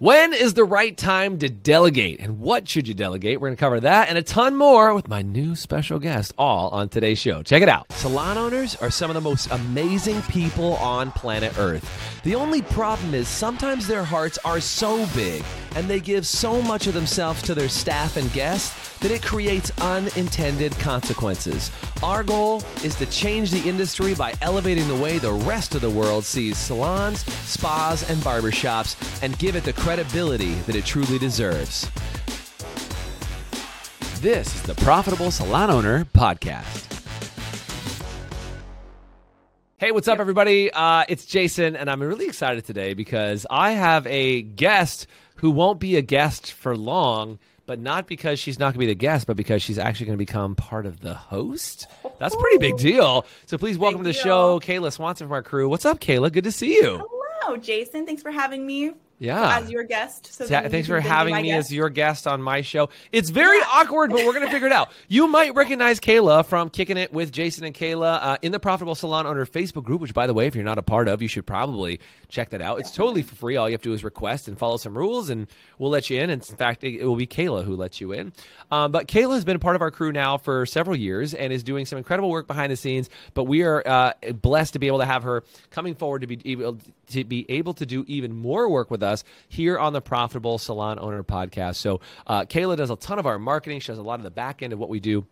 When is the right time to delegate and what should you delegate? We're going to cover that and a ton more with my new special guest all on today's show. Check it out. Salon owners are some of the most amazing people on planet Earth. The only problem is sometimes their hearts are so big and they give so much of themselves to their staff and guests that it creates unintended consequences. Our goal is to change the industry by elevating the way the rest of the world sees salons, spas, and barbershops and give it the credibility that it truly deserves. This is the Profitable Salon Owner Podcast. Hey, what's up, everybody? Uh, it's Jason, and I'm really excited today because I have a guest who won't be a guest for long but not because she's not going to be the guest, but because she's actually going to become part of the host. That's a pretty big deal. So please welcome to the show, Kayla Swanson from our crew. What's up, Kayla? Good to see you. Hello, Jason. Thanks for having me. Yeah. As your guest. So yeah, thanks for having me guest. as your guest on my show. It's very yeah. awkward, but we're going to figure it out. You might recognize Kayla from Kicking It with Jason and Kayla uh, in the Profitable Salon Owner Facebook group, which, by the way, if you're not a part of, you should probably check that out. It's totally for free. All you have to do is request and follow some rules, and we'll let you in. And in fact, it will be Kayla who lets you in. Um, but Kayla has been a part of our crew now for several years and is doing some incredible work behind the scenes. But we are uh, blessed to be able to have her coming forward to be able to be able to do even more work with us here on the Profitable Salon Owner Podcast. So uh, Kayla does a ton of our marketing. She does a lot of the back end of what we do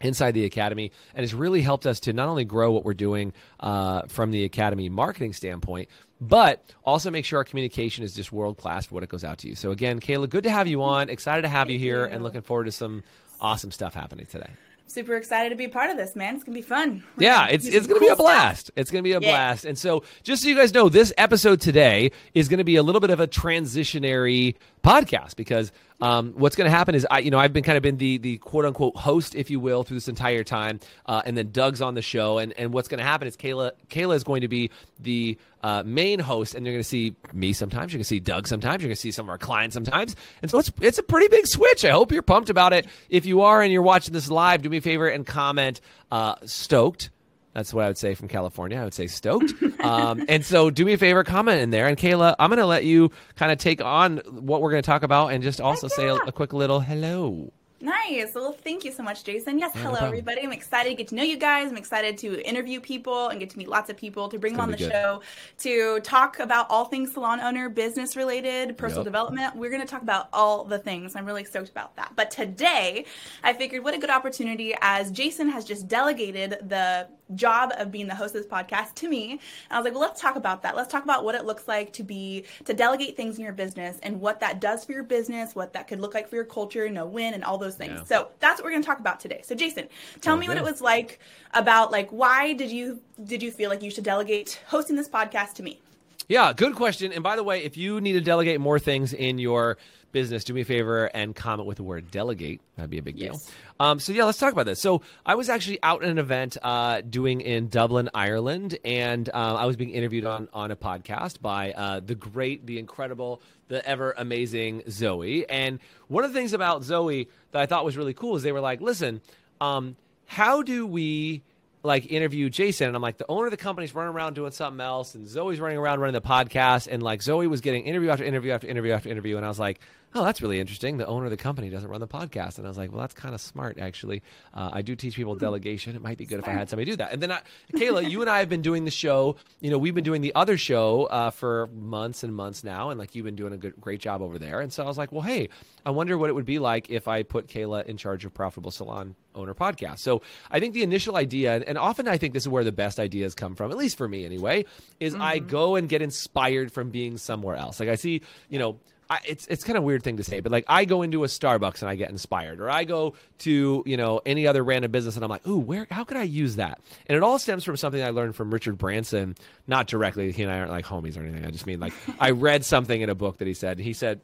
inside the academy and has really helped us to not only grow what we're doing uh, from the academy marketing standpoint but also make sure our communication is just world class for what it goes out to you so again kayla good to have you on excited to have you here and looking forward to some awesome stuff happening today super excited to be part of this, man. It's gonna be fun. We're yeah, it's it's gonna cool be a blast. Stuff. It's gonna be a yeah. blast. And so, just so you guys know, this episode today is gonna be a little bit of a transitionary podcast because um, what's going to happen is I, you know, I've been kind of been the the quote unquote host, if you will, through this entire time, uh, and then Doug's on the show, and and what's going to happen is Kayla Kayla is going to be the uh, main host, and you're going to see me sometimes, you're going to see Doug sometimes, you're going to see some of our clients sometimes, and so it's it's a pretty big switch. I hope you're pumped about it. If you are and you're watching this live, do me a favor and comment uh, stoked that's what I would say from California. I would say stoked. Um, and so do me a favor, comment in there. And Kayla, I'm going to let you kind of take on what we're going to talk about and just also say a, a quick little hello. Nice. Well, thank you so much, Jason. Yes, hello, no everybody. I'm excited to get to know you guys. I'm excited to interview people and get to meet lots of people, to bring them on the good. show, to talk about all things salon owner, business related, personal yep. development. We're going to talk about all the things. I'm really stoked about that. But today, I figured what a good opportunity as Jason has just delegated the job of being the host of this podcast to me. And I was like, well, let's talk about that. Let's talk about what it looks like to be to delegate things in your business and what that does for your business, what that could look like for your culture, you know, win and all those things. Yeah. So that's what we're going to talk about today. So Jason, tell oh, me what it was like about like why did you did you feel like you should delegate hosting this podcast to me? Yeah, good question. And by the way, if you need to delegate more things in your business, do me a favor and comment with the word delegate. That'd be a big deal. Um, so yeah, let's talk about this. So I was actually out at an event uh, doing in Dublin, Ireland, and uh, I was being interviewed on on a podcast by uh, the great, the incredible, the ever amazing Zoe. And one of the things about Zoe that I thought was really cool is they were like, "Listen, um, how do we?" like interview Jason and I'm like the owner of the company's running around doing something else and Zoe's running around running the podcast and like Zoe was getting interview after interview after interview after interview and I was like oh, that's really interesting. The owner of the company doesn't run the podcast. And I was like, well, that's kind of smart, actually. Uh, I do teach people delegation. It might be good if I had somebody do that. And then, I, Kayla, you and I have been doing the show. You know, we've been doing the other show uh, for months and months now. And like, you've been doing a good, great job over there. And so I was like, well, hey, I wonder what it would be like if I put Kayla in charge of Profitable Salon Owner Podcast. So I think the initial idea, and often I think this is where the best ideas come from, at least for me anyway, is mm-hmm. I go and get inspired from being somewhere else. Like I see, you know, I, it's it's kind of weird thing to say, but like I go into a Starbucks and I get inspired, or I go to you know any other random business and I'm like, ooh, where? How could I use that? And it all stems from something I learned from Richard Branson, not directly. He and I aren't like homies or anything. I just mean like I read something in a book that he said. He said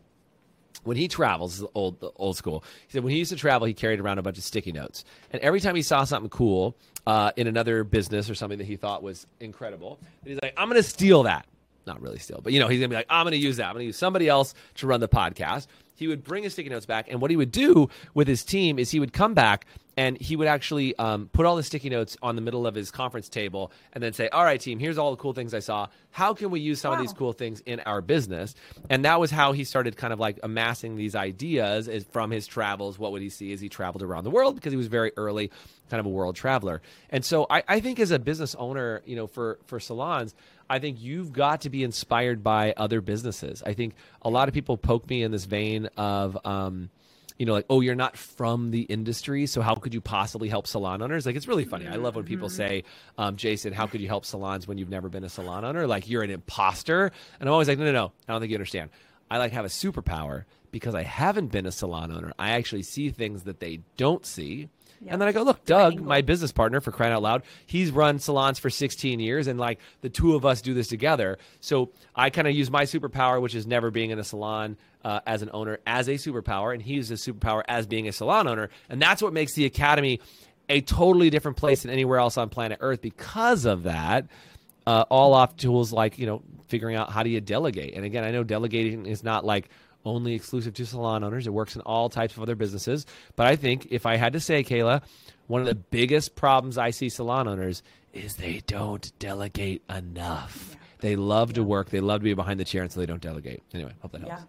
when he travels, old old school. He said when he used to travel, he carried around a bunch of sticky notes, and every time he saw something cool uh, in another business or something that he thought was incredible, he's like, I'm to steal that not really still, but you know, he's gonna be like, I'm gonna use that. I'm gonna use somebody else to run the podcast. He would bring his sticky notes back, and what he would do with his team is he would come back and he would actually um, put all the sticky notes on the middle of his conference table and then say, "All right, team, here's all the cool things I saw. How can we use some wow. of these cool things in our business?" And that was how he started kind of like amassing these ideas from his travels. What would he see as he traveled around the world? Because he was very early, kind of a world traveler. And so I, I think as a business owner, you know, for for salons. I think you've got to be inspired by other businesses. I think a lot of people poke me in this vein of, um, you know, like, oh, you're not from the industry, so how could you possibly help salon owners? Like, it's really funny. I love when people mm-hmm. say, um, Jason, how could you help salons when you've never been a salon owner? Like, you're an imposter. And I'm always like, no, no, no, I don't think you understand. I like have a superpower because I haven't been a salon owner. I actually see things that they don't see. Yep. And then I go, look, Doug, my business partner for crying out loud, he's run salons for 16 years, and like the two of us do this together. So I kind of use my superpower, which is never being in a salon uh, as an owner, as a superpower, and he uses a superpower as being a salon owner. And that's what makes the academy a totally different place than anywhere else on planet Earth because of that. Uh, all off tools like you know figuring out how do you delegate. And again, I know delegating is not like only exclusive to salon owners. It works in all types of other businesses. But I think if I had to say, Kayla, one of the biggest problems I see salon owners is they don't delegate enough. Yeah. They love to work, they love to be behind the chair, and so they don't delegate. Anyway, hope that helps. Yeah.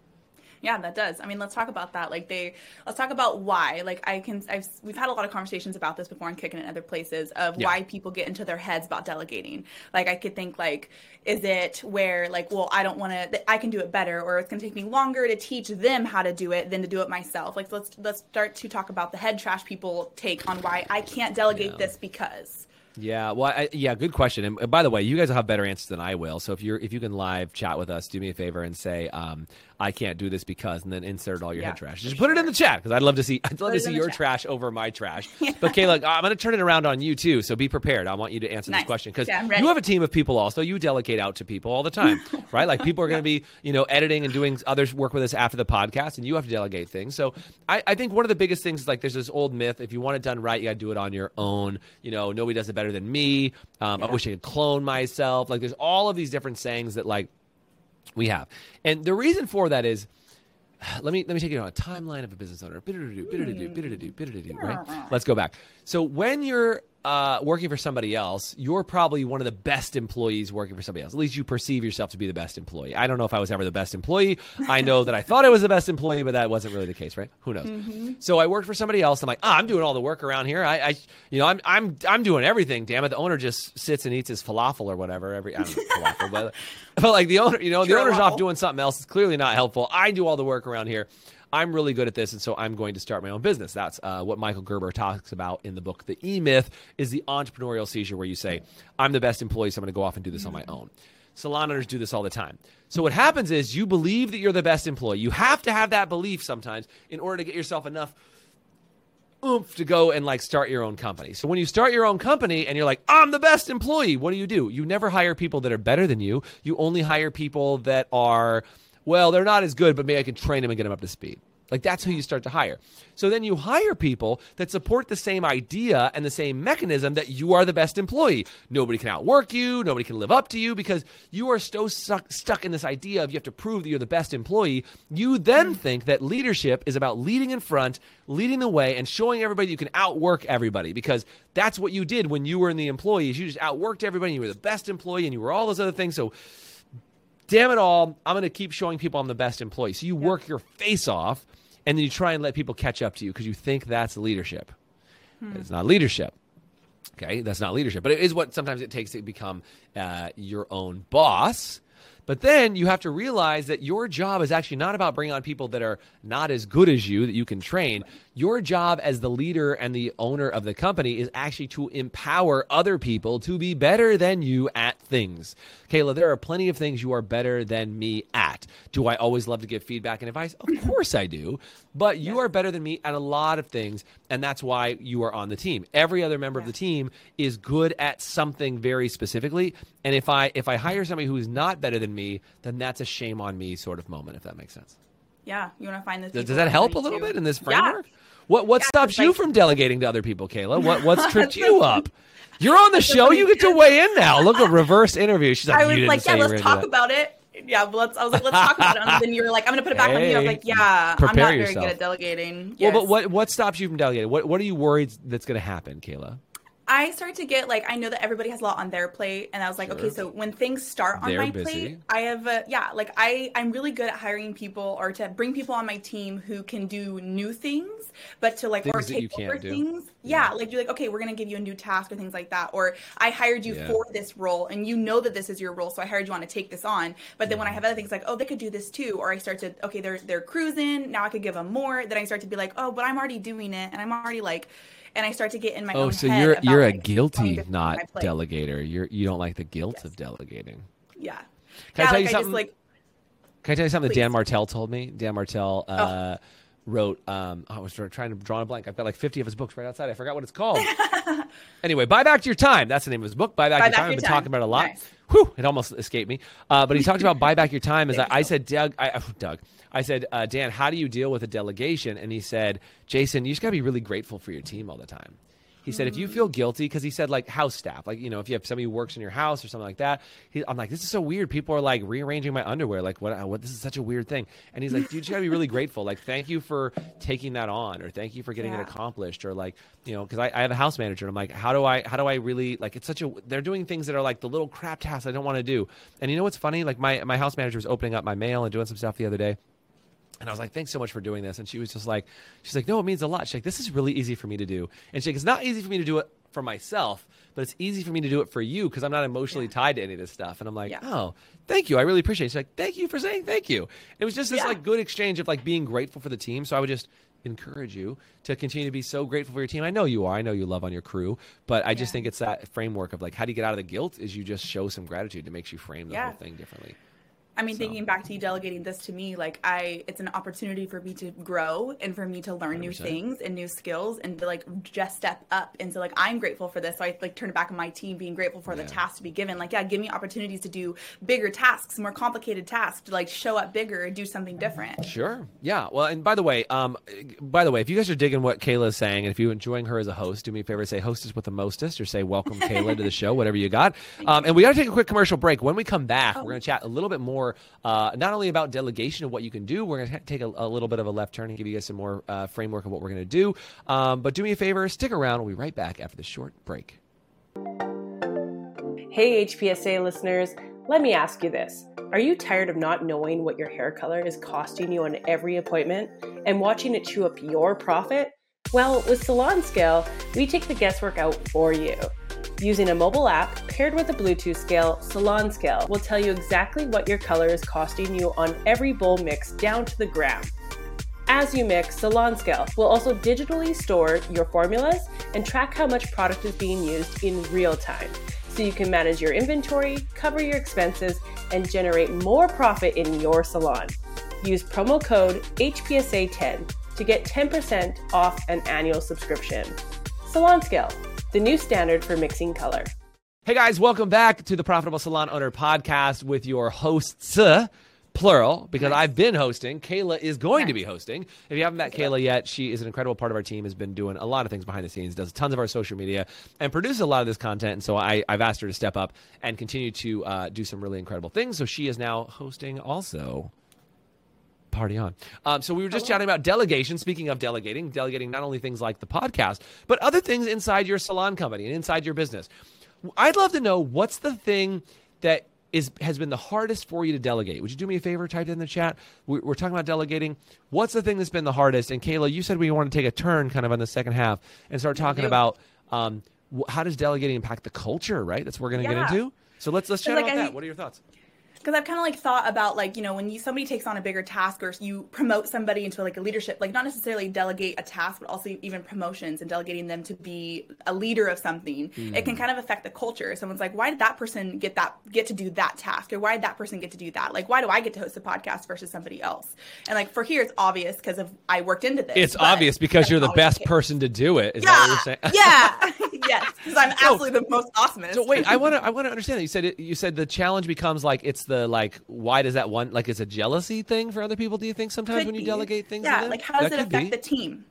Yeah, that does. I mean, let's talk about that. Like they, let's talk about why. Like I can, I've, we've had a lot of conversations about this before and kicking in other places of yeah. why people get into their heads about delegating. Like I could think like, is it where like, well, I don't want to, I can do it better, or it's going to take me longer to teach them how to do it than to do it myself. Like let's let's start to talk about the head trash people take on why I can't delegate yeah. this because. Yeah, well, I, yeah, good question. And by the way, you guys will have better answers than I will. So if you're if you can live chat with us, do me a favor and say, um, I can't do this because, and then insert all your yeah, head trash. Just put sure. it in the chat because I'd love to see. I'd love put to see your chat. trash over my trash. yeah. But Kayla, I'm going to turn it around on you too. So be prepared. I want you to answer nice. this question because yeah, you have a team of people. Also, you delegate out to people all the time, right? Like people are going to be, you know, editing and doing others work with us after the podcast, and you have to delegate things. So I, I think one of the biggest things is like there's this old myth: if you want it done right, you got to do it on your own. You know, nobody does it better than me. Um, I wish I could clone myself. Like there's all of these different sayings that like we have, and the reason for that is let me let me take you on a timeline of a business owner. Right? Let's go back. So when you're uh, working for somebody else, you're probably one of the best employees working for somebody else. At least you perceive yourself to be the best employee. I don't know if I was ever the best employee. I know that I thought I was the best employee, but that wasn't really the case, right? Who knows? Mm-hmm. So I worked for somebody else. I'm like, oh, I'm doing all the work around here. I, I, you know, I'm I'm I'm doing everything. Damn it! The owner just sits and eats his falafel or whatever every. I don't know falafel, but, but like the owner, you know, the owner's off doing something else. It's clearly not helpful. I do all the work around here. I'm really good at this, and so I'm going to start my own business. That's uh, what Michael Gerber talks about in the book. The E Myth is the entrepreneurial seizure, where you say, "I'm the best employee, so I'm going to go off and do this on my own." Salon owners do this all the time. So what happens is you believe that you're the best employee. You have to have that belief sometimes in order to get yourself enough oomph to go and like start your own company. So when you start your own company and you're like, I'm the best employee, what do you do? You never hire people that are better than you. You only hire people that are well, they're not as good, but maybe I can train them and get them up to speed. Like that's who you start to hire. So then you hire people that support the same idea and the same mechanism that you are the best employee. Nobody can outwork you, nobody can live up to you because you are so stuck, stuck in this idea of you have to prove that you're the best employee. You then think that leadership is about leading in front, leading the way and showing everybody you can outwork everybody because that's what you did when you were in the employees. You just outworked everybody, you were the best employee and you were all those other things. So damn it all, I'm going to keep showing people I'm the best employee. So you yep. work your face off and then you try and let people catch up to you because you think that's leadership. Hmm. It's not leadership. Okay, that's not leadership, but it is what sometimes it takes to become uh, your own boss. But then you have to realize that your job is actually not about bringing on people that are not as good as you that you can train. Your job as the leader and the owner of the company is actually to empower other people to be better than you at things. Kayla, there are plenty of things you are better than me at. Do I always love to give feedback and advice? Of course I do. But you are better than me at a lot of things, and that's why you are on the team. Every other member of the team is good at something very specifically. And if I if I hire somebody who is not better than me, then that's a shame on me sort of moment, if that makes sense. Yeah, you want to find the. Does, does that help a little too. bit in this framework? Yeah. What what stops you from delegating to other people, Kayla? What what's tripped you up? You're on the show. You get to weigh in now. Look, a reverse interview. She's like, I was like, yeah, let's talk about it. Yeah, let's. I was like, let's talk about it. And then you were like, I'm gonna put it back hey, on you. I was like, yeah, I'm not very good at delegating. Yes. Well, but what what stops you from delegating? What what are you worried that's gonna happen, Kayla? I start to get like I know that everybody has a lot on their plate, and I was like, sure. okay, so when things start on They're my busy. plate, I have a yeah, like I I'm really good at hiring people or to bring people on my team who can do new things, but to like things or take over things. Yeah. yeah. like you're like okay, we're gonna give you a new task or things like that, or I hired you yeah. for this role, and you know that this is your role, so I hired you on to take this on. But then when I mm-hmm. have other things like oh, they could do this too, or I start to okay, they're they're cruising now, I could give them more. Then I start to be like oh, but I'm already doing it, and I'm already like and I start to get in my oh, so you're you're a guilty not delegator. You're you don't like the guilt yes. of delegating. Yeah. Can I tell like you something? Just, like, Can I tell you something Please. that Dan Martell told me? Dan Martell uh, oh. wrote. Um, I was trying to draw a blank. I've got like 50 of his books right outside. I forgot what it's called. anyway, buy back your time. That's the name of his book. Buy back, buy your, back time. your I've been time. talking about it a lot. Nice. Whew, it almost escaped me. Uh, but he talked about buy back your time. As I, I, said, Doug, I, Doug, I said, uh, Dan, how do you deal with a delegation? And he said, Jason, you just got to be really grateful for your team all the time. He said, if you feel guilty, because he said like house staff, like you know, if you have somebody who works in your house or something like that, he, I'm like, this is so weird. People are like rearranging my underwear, like what? What? This is such a weird thing. And he's like, dude, you gotta be really grateful. Like, thank you for taking that on, or thank you for getting yeah. it accomplished, or like, you know, because I, I have a house manager, and I'm like, how do I, how do I really like? It's such a. They're doing things that are like the little crap tasks I don't want to do. And you know what's funny? Like my my house manager was opening up my mail and doing some stuff the other day and I was like, thanks so much for doing this. And she was just like, she's like, no, it means a lot. She's like, this is really easy for me to do. And she's like, it's not easy for me to do it for myself, but it's easy for me to do it for you because I'm not emotionally yeah. tied to any of this stuff. And I'm like, yeah. oh, thank you. I really appreciate it. She's like, thank you for saying thank you. It was just this yeah. like good exchange of like being grateful for the team. So I would just encourage you to continue to be so grateful for your team. I know you are. I know you love on your crew, but I just think it's that framework of like how do you get out of the guilt is you just show some gratitude that makes you frame the whole thing differently. I mean, so. thinking back to you delegating this to me, like I, it's an opportunity for me to grow and for me to learn 100%. new things and new skills and to like just step up. And so like I'm grateful for this. So I like turn it back on my team, being grateful for yeah. the task to be given. Like yeah, give me opportunities to do bigger tasks, more complicated tasks, to like show up bigger and do something different. Sure. Yeah. Well, and by the way, um, by the way, if you guys are digging what Kayla is saying, and if you're enjoying her as a host, do me a favor, say hostess with the mostest, or say welcome Kayla to the show, whatever you got. Um, and we got to take a quick commercial break. When we come back, oh. we're going to chat a little bit more. Uh, not only about delegation of what you can do, we're going to take a, a, little bit of a left turn and give you guys some more uh, framework of what we're going to do. Um, but do me a favor, stick around. We'll be right back after the short break. Hey, HPSA listeners, let me ask you this. Are you tired of not knowing what your hair color is costing you on every appointment and watching it chew up your profit? Well, with Salon Scale, we take the guesswork out for you. Using a mobile app paired with a Bluetooth scale, Salon Scale will tell you exactly what your color is costing you on every bowl mix down to the gram. As you mix, Salon Scale will also digitally store your formulas and track how much product is being used in real time. So you can manage your inventory, cover your expenses, and generate more profit in your salon. Use promo code HPSA10 to get 10% off an annual subscription. Salon Scale the new standard for mixing color. Hey guys, welcome back to the Profitable Salon Owner podcast with your hosts, plural, because nice. I've been hosting. Kayla is going nice. to be hosting. If you haven't met Kayla yet, she is an incredible part of our team, has been doing a lot of things behind the scenes, does tons of our social media, and produces a lot of this content. And so I, have asked her to step up and continue to uh, do some really incredible things. So she is now hosting also party on. Um, so we were just Hello. chatting about delegation. Speaking of delegating, delegating not only things like the podcast, but other things inside your salon company and inside your business. I'd love to know what's the thing that is has been the hardest for you to delegate. Would you do me a favor? Type it in the chat. We're, we're talking about delegating. What's the thing that's been the hardest? And Kayla, you said we want to take a turn kind of on the second half and start talking about um, how does delegating impact the culture? Right. That's what we're going to yeah. get into. So let's let's chat like, about I that. what are your thoughts? Because I've kind of like thought about like you know when you somebody takes on a bigger task or you promote somebody into like a leadership like not necessarily delegate a task but also even promotions and delegating them to be a leader of something mm. it can kind of affect the culture. Someone's like why did that person get that get to do that task? Or why did that person get to do that? Like why do I get to host a podcast versus somebody else? And like for here it's obvious because of I worked into this it's obvious because you're the best person to do it is yeah. that what you're saying? Yeah. Yes because I'm absolutely so, the most awesome so wait I want to I want to understand that. You said it, you said the challenge becomes like it's the like why does that one like it's a jealousy thing for other people? Do you think sometimes Could when you be. delegate things? Yeah, like how does that it affect be. the team?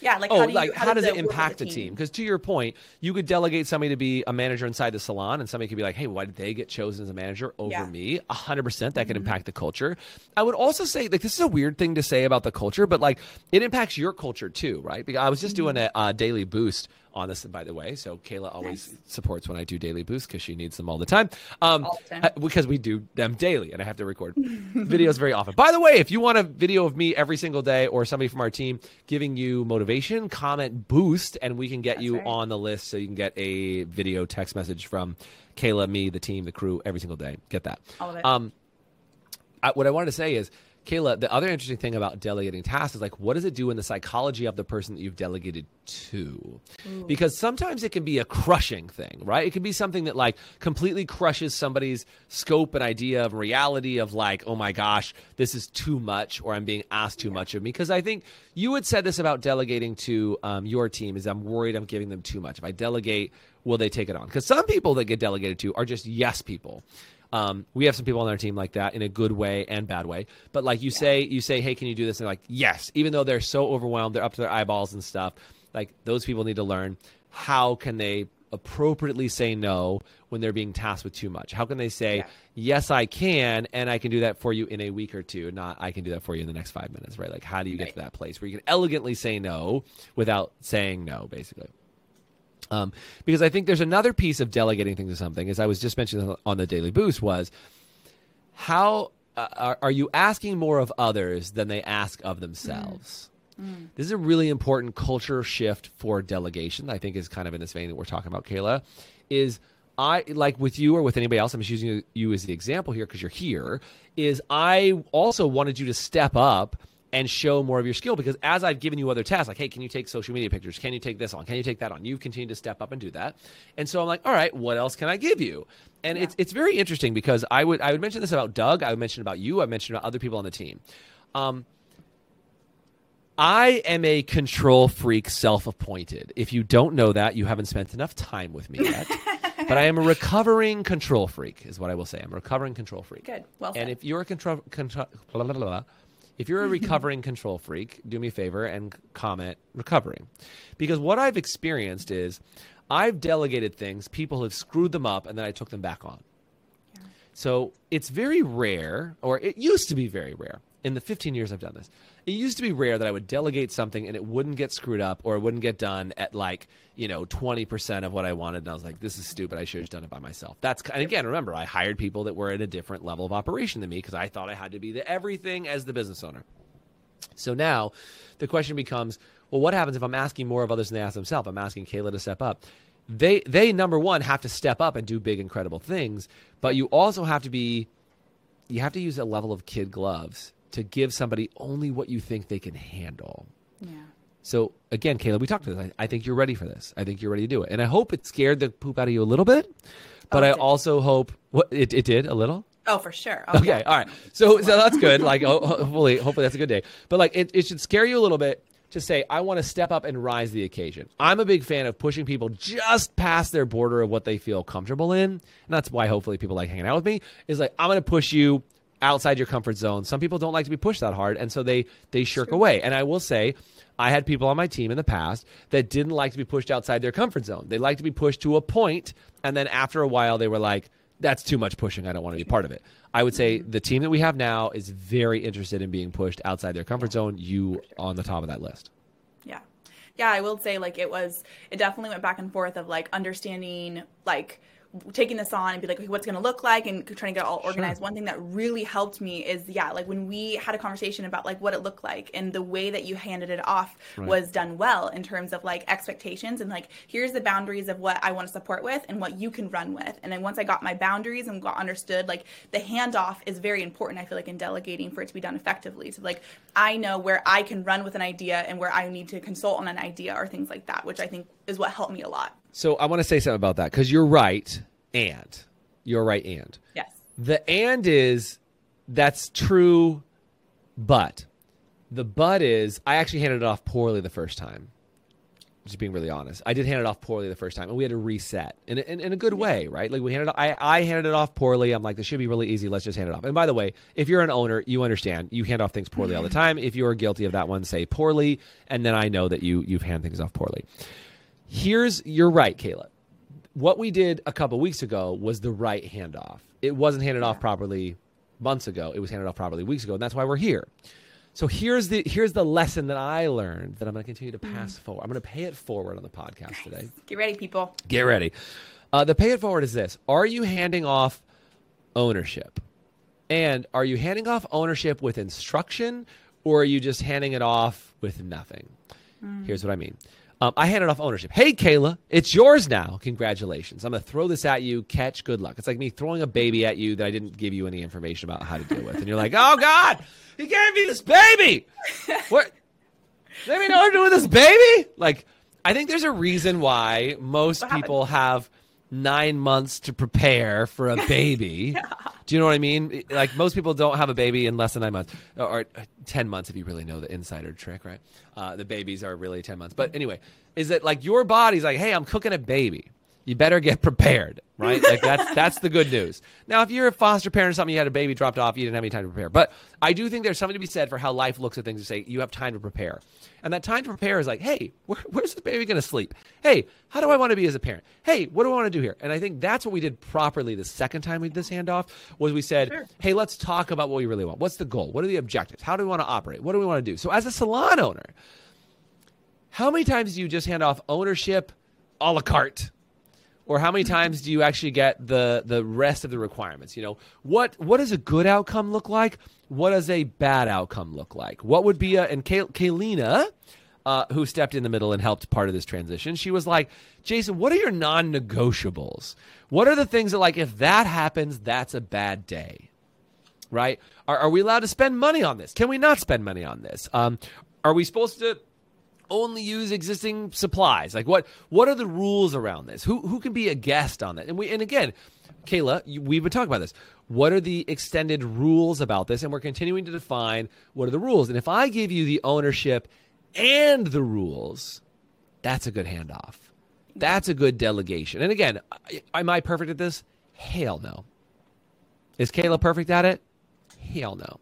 Yeah, like oh, how, do you, like how, how does, does it impact the team? Because to your point, you could delegate somebody to be a manager inside the salon, and somebody could be like, "Hey, why did they get chosen as a manager over Yeah. me?" A hundred percent, that could Mm-hmm. impact the culture. I would also say, like, this is a weird thing to say about the culture, but like, it impacts your culture too, right? Because I was just doing a Mm-hmm. uh, daily boost on this, by the way. So Kayla always supports when I do daily boosts because she needs them all the time. Um, All the time. because we do them daily, and I have to record videos very often. By the way, if you want a video of me every single day or somebody from our team giving you motivation, comment boost, and we can get you right. on the list so you can get a video text message from Kayla, me, the team, the crew every single day. Get that. All of it. Um, I, what I wanted to say is, Kayla, the other interesting thing about delegating tasks is like, what does it do in the psychology of the person that you've delegated to? Because sometimes it can be a crushing thing, right? It can be something that like completely crushes somebody's scope and idea of reality of like, oh my gosh, this is too much, or I'm being asked too much of me. Because I think you had said this about delegating to um, your team is I'm worried I'm giving them too much. If I delegate, will they take it on? Because some people that get delegated to are just yes people. Um, we have some people on our team like that in a good way and bad way. But like you say, you say, "Hey, can you do this?" And they're like, "Yes," even though they're so overwhelmed, they're up to their eyeballs and stuff. Like those people need to learn how can they appropriately say no when they're being tasked with too much. How can they say, Yeah. "Yes, I can," and I can do that for you in a week or two, not I can do that for you in the next five minutes, right? Like, how do you get to that place where you can elegantly say no without saying no, basically? Um, because I think there's another piece of delegating things to something, as I was just mentioning on the Daily Boost, was how uh, are, are you asking more of others than they ask of themselves? This is a really important culture shift for delegation. I think is kind of in this vein that we're talking about, Kayla. Is I like with you or with anybody else? I'm just using you as the example here because you're here. Is I also wanted you to step up and show more of your skill because as I've given you other tasks, like, hey, can you take social media pictures? Can you take this on? Can you take that on? You've continued to step up and do that. And so I'm like, all right, what else can I give you? And it's it's very interesting because I would I would mention this about Doug, I would mention about you, I mentioned about other people on the team. Um, I am a control freak, self appointed. If you don't know that, you haven't spent enough time with me yet. but I am a recovering control freak, is what I will say. I'm a recovering control freak. Good. Well And said. if you're a control, control blah, blah, blah, blah. If you're a recovering control freak, do me a favor and comment recovering, because what I've experienced is I've delegated things, people have screwed them up, and then I took them back on. So it's very rare, or it used to be very rare in the 15 years I've done this. It used to be rare that I would delegate something and it wouldn't get screwed up or it wouldn't get done at like, you know, 20% of what I wanted. And I was like, this is stupid. I should have done it by myself. That's, and again, remember, I hired people that were at a different level of operation than me because I thought I had to be the everything as the business owner. So now the question becomes, well, what happens if I'm asking more of others than they ask themselves? I'm asking Kayla to step up. They they number one have to step up and do big incredible things, but you also have to be you have to use a level of kid gloves to give somebody only what you think they can handle. yeah. So again, Kayla, we talked to this. I, I think you're ready for this. I think you're ready to do it, and I hope it scared the poop out of you a little bit. But Oh, I did. also hope what it, it did a little. Oh, for sure. Oh, Okay, all right. So so that's good. Like ho- hopefully hopefully that's a good day. But like it, it should scare you a little bit to say I want to step up and rise to the occasion. I'm a big fan of pushing people just past their border of what they feel comfortable in. And that's why hopefully people like hanging out with me is like I'm going to push you outside your comfort zone. Some people don't like to be pushed that hard and so they they shirk away. And I will say I had people on my team in the past that didn't like to be pushed outside their comfort zone. They like to be pushed to a point and then after a while they were like that's too much pushing. I don't want to be part of it. I would say mm-hmm. the team that we have now is very interested in being pushed outside their comfort zone. You on the top of that list. Yeah. Yeah, I will say like it was it definitely went back and forth of like understanding like taking this on and be like okay, what's going to look like and trying to get all organized. One thing that really helped me is yeah like when we had a conversation about like what it looked like and the way that you handed it off was done well in terms of like expectations and like here's the boundaries of what i want to support with and what you can run with. And then once i got my boundaries and got understood like the handoff is very important i feel like in delegating for it to be done effectively. So like i know where i can run with an idea and where i need to consult on an idea or things like that which i think is what helped me a lot So I want to say something about that because you're right, and you're right, and yes the and is that's true, but the but is I actually handed it off poorly the first time. just being really honest. I did hand it off poorly the first time, and we had to reset in, in, in a good way, right? Like we handed, I, I handed it off poorly. I'm like, this should be really easy. Let's just hand it off. And by the way, if you're an owner, you understand. You hand off things poorly all the mm-hmm. time. If you are guilty of that one, say poorly, and then I know that you you've hand things off poorly. Here's, you're right, Kayla. What we did a couple weeks ago was the right handoff. It wasn't handed off properly months ago. It was handed off properly weeks ago, and that's why we're here. So here's the here's the lesson that I learned that I'm going to continue to pass mm. forward. I'm going to pay it forward on the podcast today. Get ready, people. Get ready. Uh, the pay it forward is this: Are you handing off ownership, and are you handing off ownership with instruction, or are you just handing it off with nothing? Mm. Here's what I mean. Um, I handed off ownership. Hey, Kayla, it's yours now. Congratulations. I'm going to throw this at you. Catch. Good luck. It's like me throwing a baby at you that I didn't give you any information about how to deal with. And you're like, oh, God, he gave me this baby. what? Let me know what to do with this baby. Like, I think there's a reason why most people have nine months to prepare for a baby. yeah. Do you know what I mean? Like most people don't have a baby in less than nine months, or, ten months if you really know the insider trick, right? Uh, the babies are really ten months. But anyway, is it like your body's like, hey, I'm cooking a baby you better get prepared, right? Like that's that's the good news. Now, if you're a foster parent or something, you had a baby dropped off, you didn't have any time to prepare. But I do think there's something to be said for how life looks at things to say you have time to prepare. And that time to prepare is like, hey, where, where's this baby going to sleep? Hey, how do I want to be as a parent? Hey, what do I want to do here? And I think that's what we did properly the second time we did this handoff was we said, sure. hey, let's talk about what we really want. What's the goal? What are the objectives? How do we want to operate? What do we want to do? So as a salon owner, how many times do you just hand off ownership a la carte? Or how many times do you actually get the the rest of the requirements? You know what what does a good outcome look like? What does a bad outcome look like? What would be a and Kay, kaylina uh, who stepped in the middle and helped part of this transition she was like jason what are your non-negotiables? What are the things that like if that happens that's a bad day? Right? Are, are we allowed to spend money on this? Can we not spend money on this? Um, are we supposed to only use existing supplies? Like what what are the rules around this? Who who can be a guest on that? And we and again, Kayla, we've been talking about this. What are the extended rules about this? And we're continuing to define what are the rules. And if I give you the ownership and the rules, that's a good handoff. That's a good delegation. And again, am I perfect at this? Hell no. Is Kayla perfect at it? Hell no.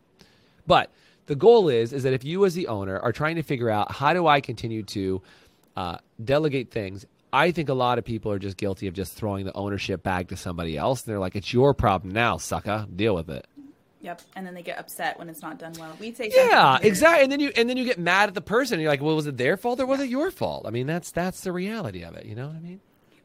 But the goal is is that if you as the owner are trying to figure out how do I continue to uh, delegate things, I think a lot of people are just guilty of just throwing the ownership back to somebody else. And they're like, "It's your problem now, sucker. Deal with it." Yep, and then they get upset when it's not done well. We say, "Yeah, exactly." And then you and then you get mad at the person. And you're like, "Well, was it their fault or was it your fault?" I mean, that's that's the reality of it. You know what I mean?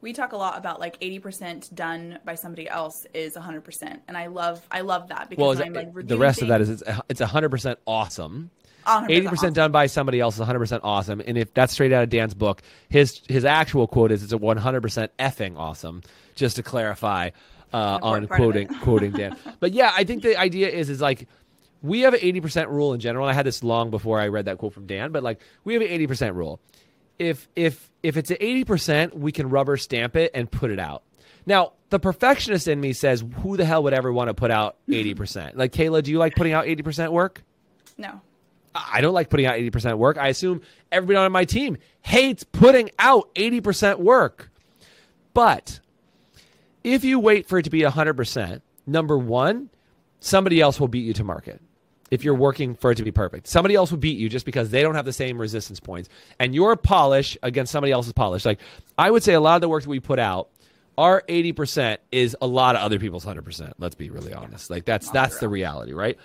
We talk a lot about like 80% done by somebody else is 100% and i love i love that because well, I'm, like, the rest of that is it's, it's 100% awesome. 80% awesome. done by somebody else is 100% awesome and if that's straight out of dan's book his his actual quote is it's a 100% effing awesome just to clarify uh, on quoting quoting dan. But yeah i think the idea is is like we have an 80% rule in general. I had this long before i read that quote from dan but like we have an 80% rule if if if it's at 80%, we can rubber stamp it and put it out. Now, the perfectionist in me says, who the hell would ever want to put out 80%? like, Kayla, do you like putting out 80% work? No. I don't like putting out 80% work. I assume everybody on my team hates putting out 80% work. But if you wait for it to be 100%, number one, somebody else will beat you to market if you're working for it to be perfect. Somebody else will beat you just because they don't have the same resistance points. And your polish against somebody else's polish. Like I would say a lot of the work that we put out, our 80% is a lot of other people's 100%. Let's be really honest. Like that's that's the reality, right?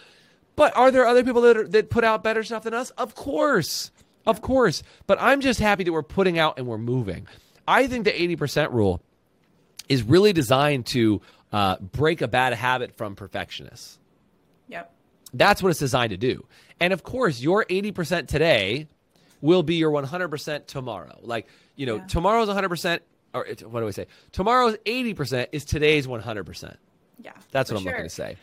But are there other people that are, that put out better stuff than us? Of course. Of course. But I'm just happy that we're putting out and we're moving. I think the 80% rule is really designed to uh, break a bad habit from perfectionists. That's what it's designed to do. And of course, your 80% today will be your 100% tomorrow. Like, you know, yeah. tomorrow's 100%, or what do I say? Tomorrow's 80% is today's 100%. Yeah. That's what I'm sure. looking to say.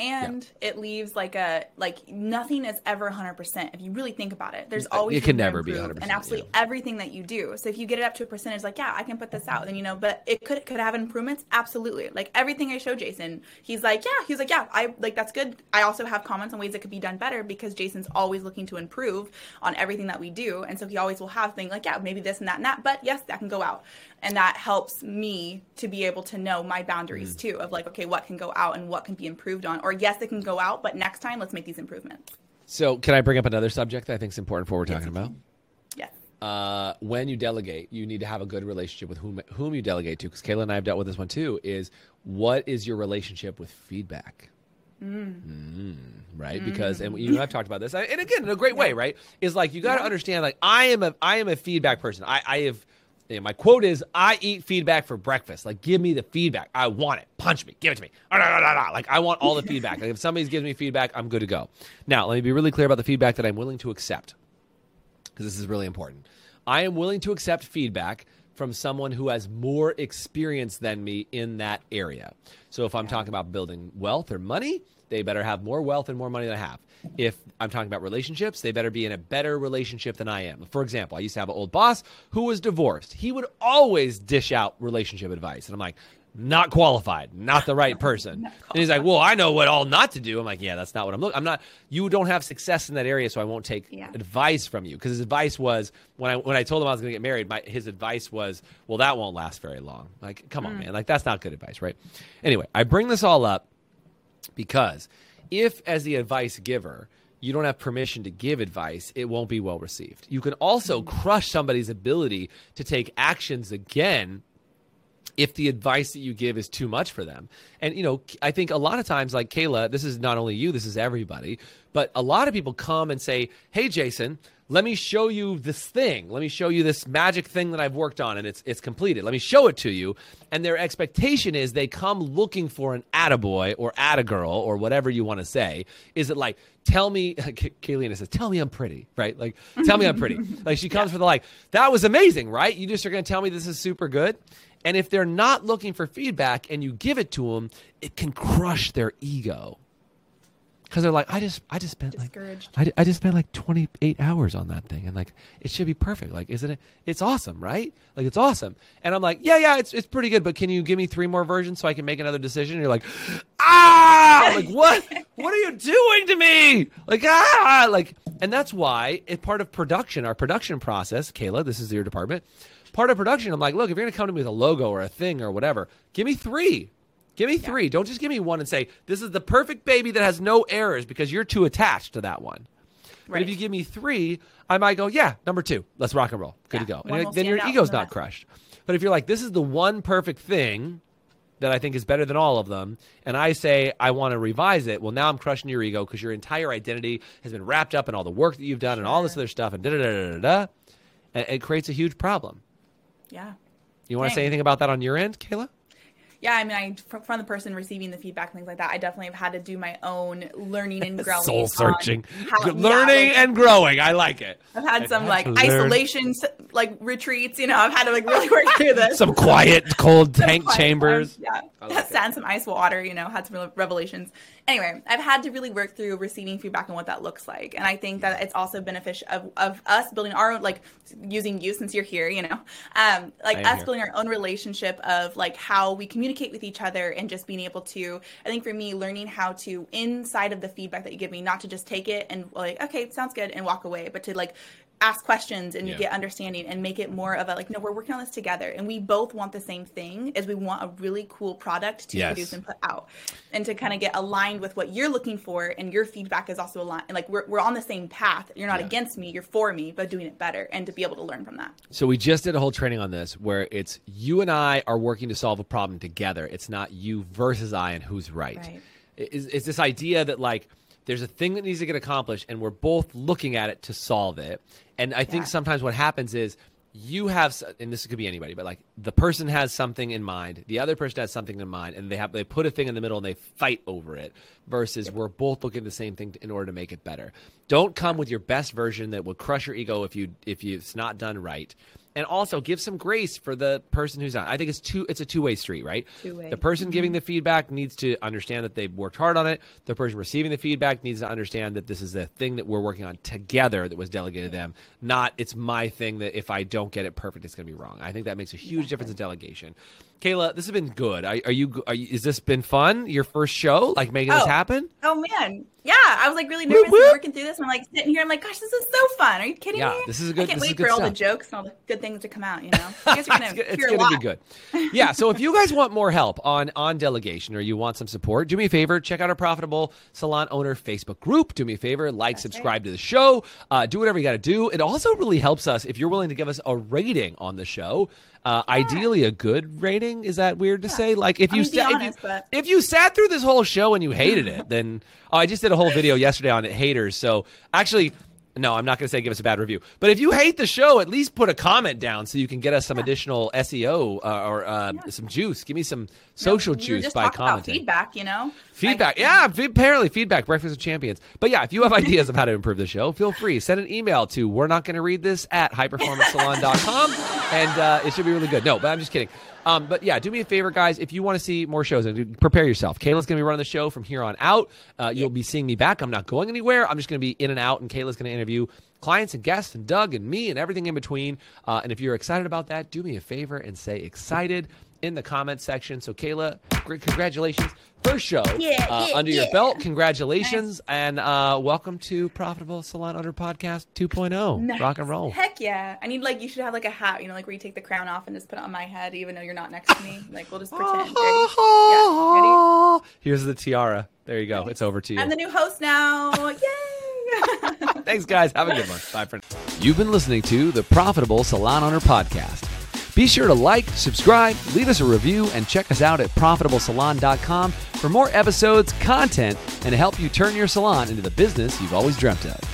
And yeah. it leaves like a like nothing is ever 100% if you really think about it. There's always it can never be 100% and absolutely yeah. everything that you do. So if you get it up to a percentage like yeah i can put this out then you know but it could could have improvements? Absolutely. Like everything i show jason he's like yeah he's like yeah i like that's good. I also have comments on ways it could be done better because jason's always looking to improve on everything that we do. And so he always will have things like yeah maybe this and that and that but yes that can go out. And that helps me to be able to know my boundaries mm. too of like okay what can go out and what can be improved on or yes it can go out but next time let's make these improvements so can i bring up another subject that i think is important for what we're talking about yes uh, when you delegate, you need to have a good relationship with whom whom you delegate to. Because Kayla and I have dealt with this one too. Is what is your relationship with feedback? Mm. Mm, right, mm. because and you know I've talked about this, and again in a great way, right? Is like you got to yeah. understand, like I am a I am a feedback person. I I have my quote is, I eat feedback for breakfast. Like, give me the feedback. I want it. Punch me. Give it to me. Ah, like, I want all the feedback. Like, if somebody's giving me feedback, I'm good to go. Now, let me be really clear about the feedback that I'm willing to accept, because this is really important. I am willing to accept feedback from someone who has more experience than me in that area. So, if I'm talking about building wealth or money, they better have more wealth and more money than I have. If I'm talking about relationships, they better be in a better relationship than I am. For example, I used to have an old boss who was divorced. He would always dish out relationship advice. And I'm like, not qualified, not the right person. and he's like, "Well, I know what all not to do." I'm like, "Yeah, that's not what I'm looking. I'm not. You don't have success in that area, so I won't take yeah. advice from you." Because his advice was when I when I told him I was going to get married, my his advice was, "Well, that won't last very long." Like, come on, mm. man. Like that's not good advice, right? Anyway, I bring this all up because if, as the advice giver, you don't have permission to give advice, it won't be well received. You can also hmm. crush somebody's ability to take actions again if the advice that you give is too much for them. And, you know, I think a lot of times, like Kayla, this is not only you, this is everybody, but a lot of people come and say, Hey, Jason, let me show you this thing. Let me show you this magic thing that I've worked on and it's it's completed. Let me show it to you. And their expectation is they come looking for an attaboy or attagirl or whatever you want to say. Is it like, tell me, Kayleen says, tell me I'm pretty, right? Like, tell me I'm pretty. like she comes yeah. for the like, that was amazing, right? You just are going to tell me this is super good. And if they're not looking for feedback and you give it to them, it can crush their ego because they're like, I just, I just spent like, I, I just spent like 28 hours on that thing, and like, it should be perfect. Like, isn't it? It's awesome, right? Like, it's awesome. And I'm like, yeah, yeah, it's it's pretty good, but can you give me three more versions so I can make another decision? And you're like, ah, I'm like what? what are you doing to me? Like, ah, like, and that's why it's part of production, our production process. Kayla, this is your department. Part of production, I'm like, look, if you're gonna come to me with a logo or a thing or whatever, give me three Give me three. Yeah. Don't just give me one and say, this is the perfect baby that has no errors because you're too attached to that one. Right. But if you give me three, I might go, yeah, number two, let's rock and roll. Good yeah. to go. And then your ego's not crushed. But if you're like, this is the one perfect thing that I think is better than all of them, and I say I want to revise it, well, now I'm crushing your ego because your entire identity has been wrapped up in all the work that you've done sure. and all this other stuff, and da da da da da. And it creates a huge problem. Yeah. You want to say anything about that on your end, Kayla? Yeah, I mean, I from the person receiving the feedback and things like that, I definitely have had to do my own learning and growing, soul searching, how, learning yeah, like, and growing. I like it. I've had I've some had like isolation like retreats. You know, I've had to like really work through this. some quiet, cold tank quiet chambers. Times, yeah, like sat in some ice water. You know, had some revelations anyway, I've had to really work through receiving feedback and what that looks like. And I think that it's also beneficial of, of us building our own, like using you since you're here, you know, um, like us here. building our own relationship of like how we communicate with each other and just being able to, I think for me, learning how to inside of the feedback that you give me, not to just take it and like, okay, sounds good and walk away, but to like ask questions and yeah. get understanding and make it more of a like no we're working on this together and we both want the same thing is we want a really cool product to yes. produce and put out and to kind of get aligned with what you're looking for and your feedback is also aligned like we're, we're on the same path you're not yeah. against me you're for me but doing it better and to be able to learn from that so we just did a whole training on this where it's you and i are working to solve a problem together it's not you versus i and who's right, right. It's, it's this idea that like there's a thing that needs to get accomplished and we're both looking at it to solve it. And i think yeah. sometimes what happens is you have and this could be anybody but like the person has something in mind the other person has something in mind and they have they put a thing in the middle and they fight over it versus we're both looking at the same thing in order to make it better. Don't come with your best version that will crush your ego if you if you, it's not done right and also give some grace for the person who's on. I think it's two. It's a two way street, right? Two-way. The person mm-hmm. giving the feedback needs to understand that they've worked hard on it. The person receiving the feedback needs to understand that this is the thing that we're working on together that was delegated to them. Not it's my thing that if I don't get it perfect, it's going to be wrong. I think that makes a huge difference in delegation. Kayla, this has been good. Are, are you? Are you? Is this been fun? Your first show, like making this Oh. happen? Oh man, yeah, I was like really nervous whoop. and working through this. And I'm like sitting here, I'm like, gosh, this is so fun. Are you kidding Yeah, me? this is a good- I can't wait for all the jokes and all the good things to come out. You know, you guys are gonna it's it's gonna be good. Yeah. So if you guys want more help on on delegation or you want some support, do me a favor. Check out our profitable salon owner Facebook group. Do me a favor, like, subscribe to the show. Uh, do whatever you got to do. It also really helps us if you're willing to give us a rating on the show. Uh, Ideally, a good rating. Is that weird to say? Like if I you mean, sat- if you, but- if you sat through this whole show and you hated it, then oh, I just did a whole video yesterday on it, haters. So actually. No, I'm not going to say give us a bad review. But if you hate the show, at least put a comment down so you can get us some additional SEO uh, or uh, some juice. Give me some social were juice by commenting. feedback, you know, Feedback. Like, yeah, apparently feedback. Breakfast with Champions. But yeah, if you have ideas of how to improve the show, feel free. Send an email to we're not going to read this at highperformancesalon.com and uh, it should be really good. No, but I'm just kidding. Um, but yeah, do me a favor, guys. If you want to see more shows, prepare yourself. Kayla's going to be running the show from here on out. Uh, you'll be seeing me back. I'm not going anywhere. I'm just going to be in and out, and Kayla's going to interview clients and guests and Doug and me and everything in between. Uh, and if you're excited about that, do me a favor and say excited in the comment section. So, Kayla, great congratulations. First show Yeah, uh, yeah, under your belt. Congratulations. And uh, welcome to Profitable Salon Owner Podcast 2.0. Nice. Rock and roll. Heck yeah! I need like you should have like a hat, you know, like where you take the crown off and just put it on my head, even though you're not next to me. Like we'll just pretend. Ready? Yeah, ready? Here's the tiara. There you go. It's over to you. I'm the new host now. Yay! Thanks, guys. Have a good one. Bye for now. You've been listening to the Profitable Salon Owner Podcast. Be sure to like, subscribe, leave us a review, and check us out at profitablesalon.com for more episodes, content, and to help you turn your salon into the business you've always dreamt of.